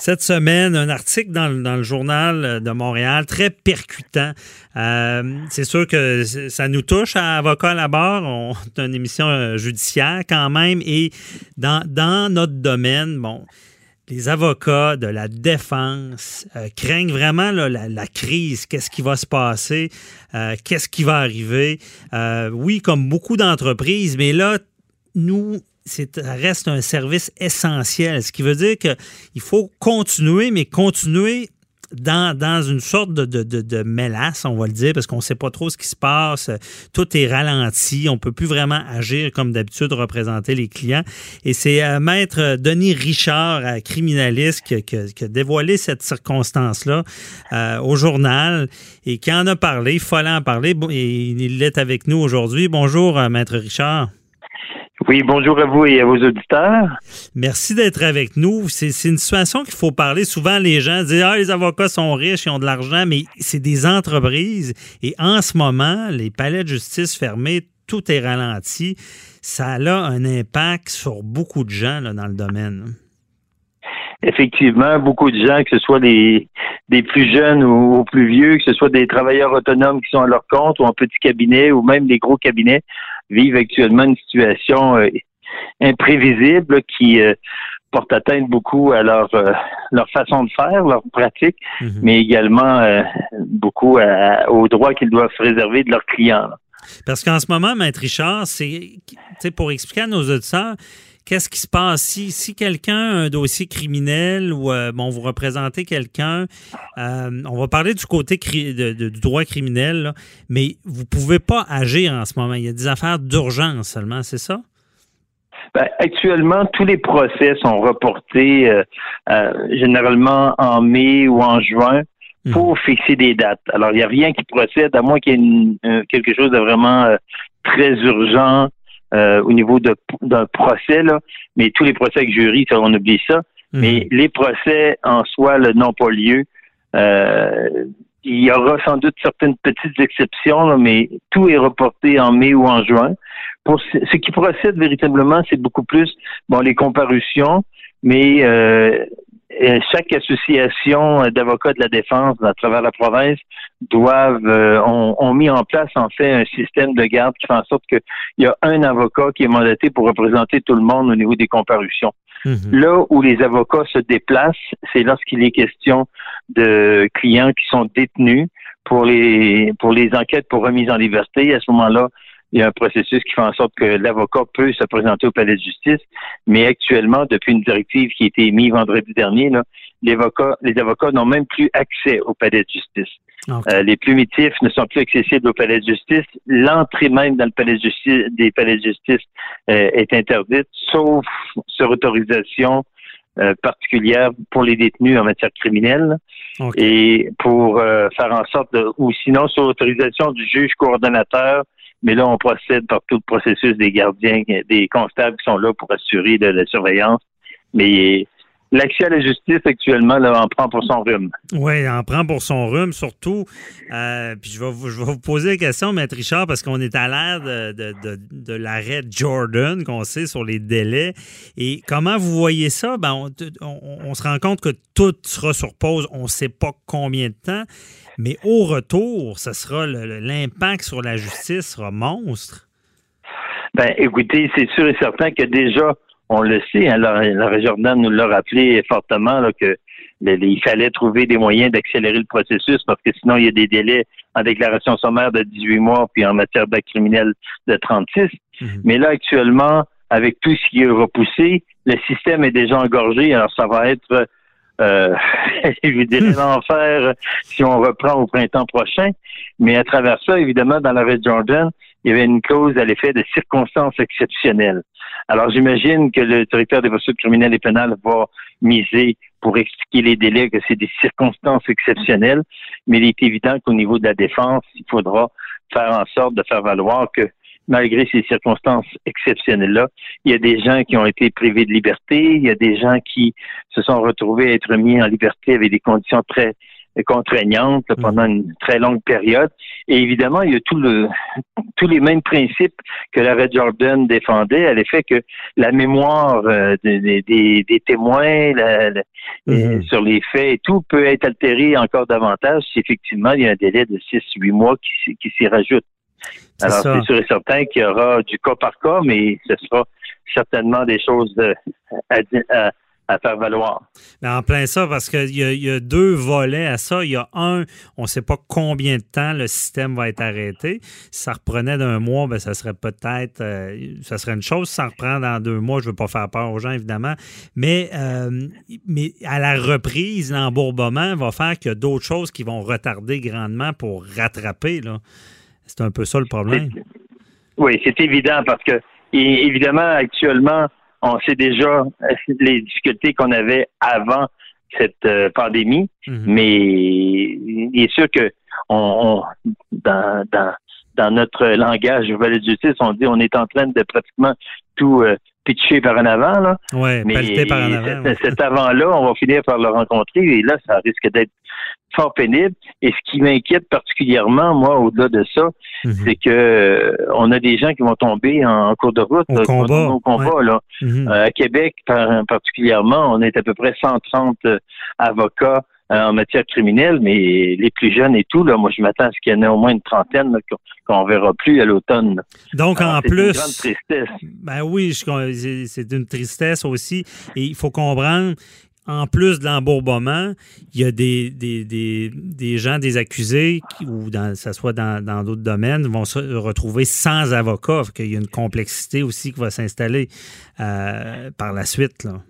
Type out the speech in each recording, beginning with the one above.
Cette semaine, un article dans, le journal de Montréal très percutant. Euh, c'est sûr que ça nous touche à Avocat à la barre. On est une émission euh, judiciaire quand même. Et dans, notre domaine, bon, les avocats de la défense euh, craignent vraiment la, crise, qu'est-ce qui va se passer, qu'est-ce qui va arriver? oui, comme beaucoup d'entreprises, mais là, nous, reste un service essentiel, ce qui veut dire qu'il faut continuer, mais continuer dans, une sorte de, de, de, mélasse, on va le dire, parce qu'on ne sait pas trop ce qui se passe. Tout est ralenti. On ne peut plus vraiment agir comme d'habitude, représenter les clients. Et c'est euh, Maître Denis Richard, euh, criminaliste, qui, a dévoilé cette circonstance-là euh, au journal et qui en a parlé. Il fallait en parler. Et il est avec nous aujourd'hui. Bonjour, Maître Richard. Oui, bonjour à vous et à vos auditeurs. Merci d'être avec nous. C'est une situation qu'il faut parler. Souvent, les gens disent Ah, les avocats sont riches, ils ont de l'argent, mais c'est des entreprises. Et en ce moment, les palais de justice fermés, tout est ralenti. Ça a un impact sur beaucoup de gens dans le domaine. Effectivement, beaucoup de gens, que ce soit des, des plus jeunes ou, plus vieux, que ce soit des travailleurs autonomes qui sont à leur compte ou en petit cabinet ou même des gros cabinets, vivent actuellement une situation euh, imprévisible qui euh, porte atteinte beaucoup à leur euh, leur façon de faire, leur pratique, mhm. mais également beaucoup aux droits qu'ils doivent réserver de leurs clients. Parce qu'en ce moment, Maître Richard, c'est pour expliquer à nos auditeurs, qu'est-ce qui se passe? Si, si quelqu'un a un dossier criminel ou bon, vous représentez quelqu'un, on va parler du côté du droit criminel, mais vous pouvez pas agir en ce moment. Il y a des affaires d'urgence seulement, c'est ça? Ben, actuellement, tous les procès sont reportés euh, euh, généralement en mai ou en juin pour mhm. fixer des dates. Alors, il n'y a rien qui procède, à moins qu'il y ait quelque chose de vraiment euh, très urgent au niveau d'un procès, là. mais tous les procès avec jury, on oublie ça. Mhm. Mais les procès en soi n'ont pas lieu. il y aura sans doute certaines petites exceptions, mais tout est reporté en mai ou en juin. Pour ce qui procède véritablement, c'est beaucoup plus bon les comparutions, mais euh, euh, chaque association d'avocats de la défense à travers la province doivent euh, ont, mis en place en fait un système de garde qui fait en sorte qu'il y a un avocat qui est mandaté pour représenter tout le monde au niveau des comparutions. Mhm. Là où les avocats se déplacent, c'est lorsqu'il est question de clients qui sont détenus pour les pour les enquêtes pour remise en liberté. À ce moment-là, il y a un processus qui fait en sorte que l'avocat peut se présenter au palais de justice, mais actuellement, depuis une directive qui a été émise vendredi dernier, là, les avocats, les avocats n'ont même plus accès au palais de justice. Euh, les plumitifs ne sont plus accessibles au palais de justice. L'entrée même dans le palais de justice, des palais de justice euh, est interdite, sauf sur autorisation euh, particulière pour les détenus en matière criminelle et pour faire en sorte de, ou sinon sur autorisation du juge coordonnateur mais là, on procède par tout le processus des gardiens, des constables qui sont là pour assurer de la surveillance. Mais L'accès à la justice actuellement là, en prend pour son rhume. Oui, en prend pour son rhume, surtout. Euh, puis je vais, vous, poser la question, Maître Richard, parce qu'on est à l'ère de, l'arrêt Jordan, qu'on sait sur les délais. Et comment vous voyez ça? Ben, on, on, se rend compte que tout sera sur pause. On ne sait pas combien de temps. Mais au retour, ce sera l'impact sur la justice sera monstre. Ben, écoutez, c'est sûr et certain que déjà, on le sait, hein, la, Jordan nous l'a rappelé fortement que il fallait trouver des moyens d'accélérer le processus parce que sinon il y a des délais en déclaration sommaire de 18 mois puis en matière d'acte criminel de 36. Mhm. Mais là actuellement, avec tout ce qui est repoussé, le système est déjà engorgé. Alors ça va être euh, je dirais l'enfer si on reprend au printemps prochain. Mais à travers ça, évidemment, dans l'arrêt Jordan, il y avait une cause à l'effet de circonstances exceptionnelles. Alors, j'imagine que le directeur des poursuites criminelles et pénales va miser pour expliquer les délais que c'est des circonstances exceptionnelles, mais il est évident qu'au niveau de la défense, il faudra faire en sorte de faire valoir que malgré ces circonstances exceptionnelles-là, il y a des gens qui ont été privés de liberté, il y a des gens qui se sont retrouvés à être mis en liberté avec des conditions très contraignantes mm. pendant une très longue période. Et évidemment, il y a tout le, tous les mêmes principes que la Red Jordan défendait à l'effet que la mémoire euh, des, des, témoins mm-hmm. sur les faits et tout peut être altérée encore davantage si effectivement il y a un délai de 6-8 mois qui, qui s'y rajoute. Alors, c'est sûr et certain qu'il y aura du cas par cas, mais ce sera certainement des choses à, faire valoir. en plein ça, parce qu'il y, a deux volets à ça. Il y a un, on ne sait pas combien de temps le système va être arrêté. Si ça reprenait d'un mois, ben, ça serait peut-être, euh, ça serait une chose. Si ça reprend dans deux mois, je ne veux pas faire peur aux gens, évidemment. Mais, euh, mais à la reprise, l'embourbement va faire qu'il y a d'autres choses qui vont retarder grandement pour rattraper. Là. C'est un peu ça le problème. Oui, c'est évident parce que, évidemment, actuellement, on sait déjà les difficultés qu'on avait avant cette euh, pandémie, mhm. mais il est sûr que on, dans, dans, notre langage on dit on est en train de pratiquement tout euh, pitcher par en avant. Là. Ouais, mais par en avant. Cet, avant-là, on va finir par le rencontrer et là, ça risque d'être fort pénible. Et ce qui m'inquiète particulièrement, moi, au-delà de ça, mhm. c'est que euh, on a des gens qui vont tomber en, cours de route. Au combat. là. Mhm. Euh, à Québec, particulièrement, on est à peu près 130 euh, avocats en matière criminelle, mais les plus jeunes et tout, là, moi, je m'attends à ce qu'il y en ait au moins une trentaine qu'on verra plus à l'automne. Donc, en plus. Une grande tristesse. Ben oui, c'est une tristesse aussi. Et il faut comprendre en plus de l'embourbement, il y a des, des, gens, des accusés, ou dans, ça soit dans d'autres domaines, vont se retrouver sans avocat. Il y a une complexité aussi qui va s'installer euh, par la suite. Là.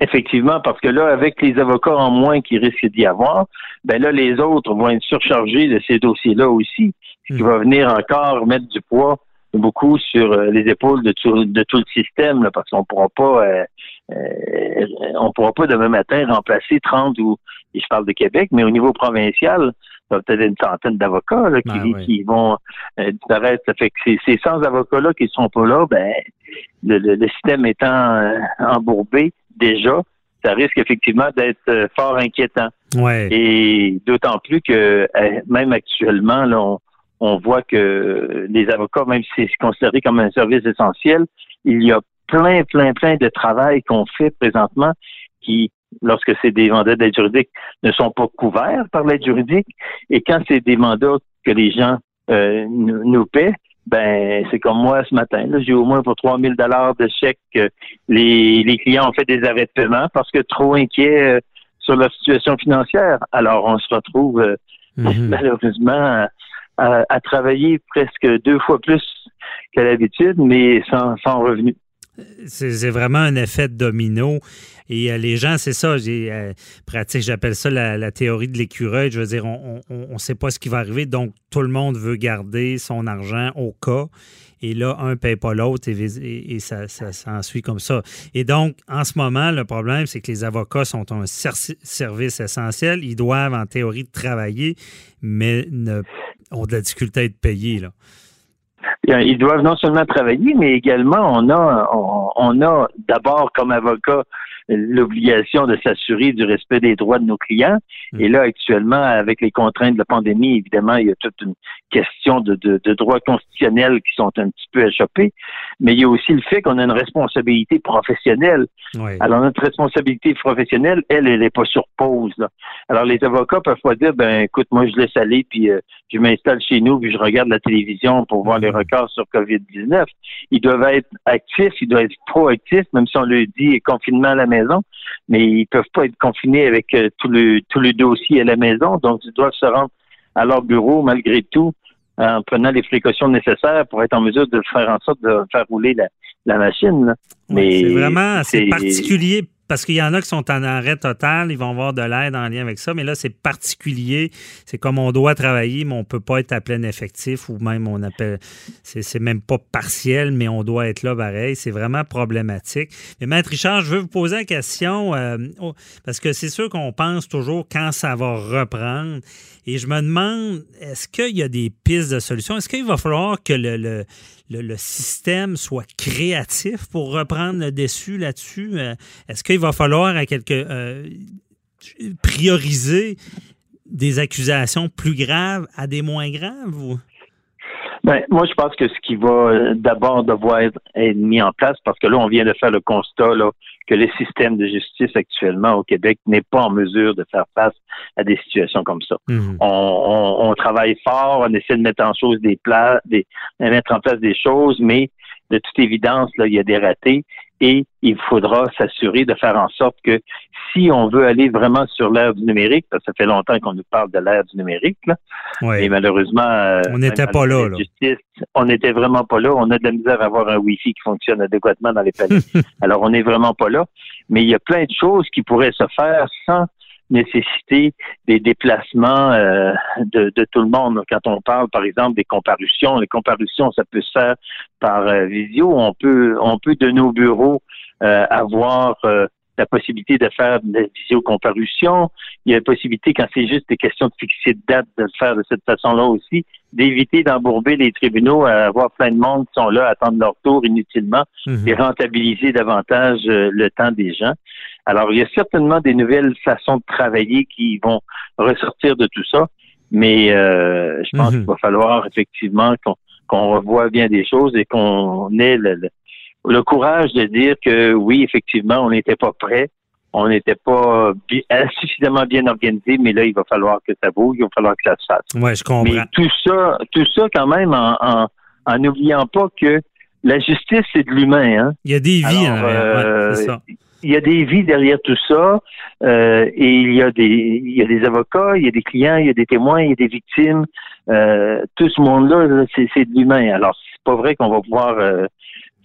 Effectivement, parce que là, avec les avocats en moins qui risquent d'y avoir, ben là, les autres vont être surchargés de ces dossiers-là aussi, ce qui hmm. va venir encore mettre du poids beaucoup sur euh, les épaules de tout, de tout le système, parce qu'on pourra pas euh, euh, on pourra pas demain matin remplacer 30 ou je parle de Québec, mais au niveau provincial, il y a peut-être une centaine d'avocats qui, ben qui, vont disparaître. Ça fait que ces, ces 100 avocats-là qui ne sont pas là, ben le, le, système étant embourbé déjà, ça risque effectivement d'être fort inquiétant. Ouais. Et d'autant plus que même actuellement, là, on, on voit que les avocats, même si c'est considéré comme un service essentiel, il y a plein, plein, plein de travail qu'on fait présentement qui, lorsque c'est des mandats d'aide juridique, ne sont pas couverts par l'aide juridique. Et quand c'est des mandats que les gens euh, nous paient, ben c'est comme moi ce matin. J'ai au moins pour 3000 dollars de chèques. les, les clients ont fait des arrêts de paiement parce que trop inquiets euh, sur leur situation financière. Alors on se retrouve euh, mm-hmm. malheureusement à, travailler presque deux fois plus qu'à l'habitude, mais sans, sans revenu. C'est vraiment un effet domino. Et euh, les gens, c'est ça, euh, pratique, j'appelle ça la, théorie de l'écureuil. Je veux dire, on ne sait pas ce qui va arriver, donc tout le monde veut garder son argent au cas. Et là, un ne paye pas l'autre et, ça, ça s'ensuit comme ça. Et donc, en ce moment, le problème, c'est que les avocats sont un service essentiel. Ils doivent, en théorie, travailler, mais ont de la difficulté à être payés. Là. Ils doivent non seulement travailler, mais également, on a, on a d'abord comme avocat l'obligation de s'assurer du respect des droits de nos clients. Mm. Et là, actuellement, avec les contraintes de la pandémie, évidemment, il y a toute une question de, de, droits constitutionnels qui sont un petit peu échappés. Mais il y a aussi le fait qu'on a une responsabilité professionnelle. Alors, notre responsabilité professionnelle, elle, elle n'est pas sur pause. Alors, les avocats peuvent pas dire, ben, écoute, moi, je laisse aller, puis euh, je m'installe chez nous, puis je regarde la télévision pour voir les mm. records sur COVID-19. Ils doivent être actifs, ils doivent être proactifs, même si on le dit confinement à la maison mais ils peuvent pas être confinés avec euh, tout le tout le dossier à la maison, donc ils doivent se rendre à leur bureau malgré tout en prenant les précautions nécessaires pour être en mesure de faire en sorte de faire rouler la, machine. Mais c'est vraiment particulier parce qu'il y en a qui sont en arrêt total, ils vont avoir de l'aide en lien avec ça, mais là, c'est particulier. C'est comme on doit travailler, mais on ne peut pas être à plein effectif ou même on appelle, c'est même pas partiel, mais on doit être là pareil. C'est vraiment problématique. Mais Maître Richard, je veux vous poser la question, euh, parce que c'est sûr qu'on pense toujours quand ça va reprendre. Et je me demande, est-ce qu'il y a des pistes de solutions? Est-ce qu'il va falloir que le, système soit créatif pour reprendre le dessus là-dessus? Euh, est-ce qu'il va falloir à quelque, euh, prioriser des accusations plus graves à des moins graves? Ou? Ben, moi, je pense que ce qui va euh, d'abord devoir être mis en place, parce que là, on vient de faire le constat là, que le système de justice actuellement au Québec n'est pas en mesure de faire face à des situations comme ça. Mhm. On, travaille fort, on essaie de mettre en chose des plats, des, de mettre en place des choses, mais de toute évidence, là, il y a des ratés et il faudra s'assurer de faire en sorte que si on veut aller vraiment sur l'ère du numérique, parce que ça fait longtemps qu'on nous parle de l'ère du numérique, là, et malheureusement, euh, on n'était pas là. on n'était vraiment pas là. On a de la misère à avoir un Wi-Fi qui fonctionne adéquatement dans les paliers. Alors, on n'est vraiment pas là. Mais il y a plein de choses qui pourraient se faire sans nécessiter des déplacements euh, de, tout le monde. Quand on parle, par exemple, des comparutions, les comparutions, ça peut se faire par euh, visio. On peut, on peut de nos bureaux euh, avoir la possibilité de faire des visiocomparutions. Il y a la possibilité, quand c'est juste des questions de fixer de date, de le faire de cette façon-là aussi, d'éviter d'embourber les tribunaux à avoir plein de monde qui sont là à attendre leur tour inutilement mhm. et rentabiliser davantage le temps des gens. Alors, il y a certainement des nouvelles façons de travailler qui vont ressortir de tout ça, mais euh, je pense mhm. qu'il va falloir effectivement qu'on revoie bien des choses et qu'on ait le, courage de dire que oui, effectivement, on n'était pas prêt, on n'était pas suffisamment bien organisé, mais là, il va falloir que ça bouge, il va falloir que ça se fasse. Oui, je comprends. Mais tout ça, tout ça quand même en n'oubliant pas que la justice, c'est de l'humain. Hein? Il y a des vies. Hein, euh, ça il y a des vies derrière tout ça, euh, et il y a des il y a des avocats, il y a des clients, il y a des témoins, il y a des victimes. Euh, tout ce monde-là, c'est, de l'humain. Alors, c'est pas vrai qu'on va pouvoir euh,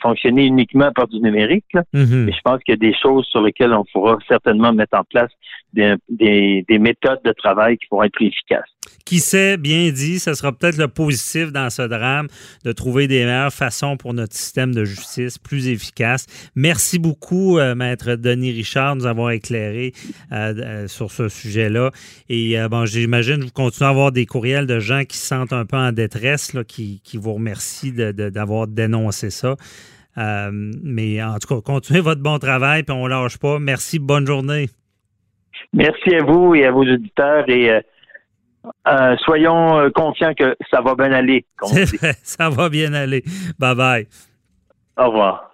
fonctionner uniquement par du numérique, mm-hmm. mais je pense qu'il y a des choses sur lesquelles on pourra certainement mettre en place des, des méthodes de travail qui pourront être plus efficaces qui sait, bien dit, ce sera peut-être le positif dans ce drame de trouver des meilleures façons pour notre système de justice plus efficace. Merci beaucoup, euh, Maître Denis Richard, de nous avoir éclairé euh, euh, sur ce sujet-là. Et bon, j'imagine que vous continuez à avoir des courriels de gens qui se sentent un peu en détresse, qui, vous remercient d'avoir dénoncé ça. mais en tout cas, continuez votre bon travail, puis on ne lâche pas. Merci, bonne journée. Merci à vous et à vos auditeurs et euh, soyons euh, confiants que ça va bien aller. ça va bien aller. Bye bye. Au revoir.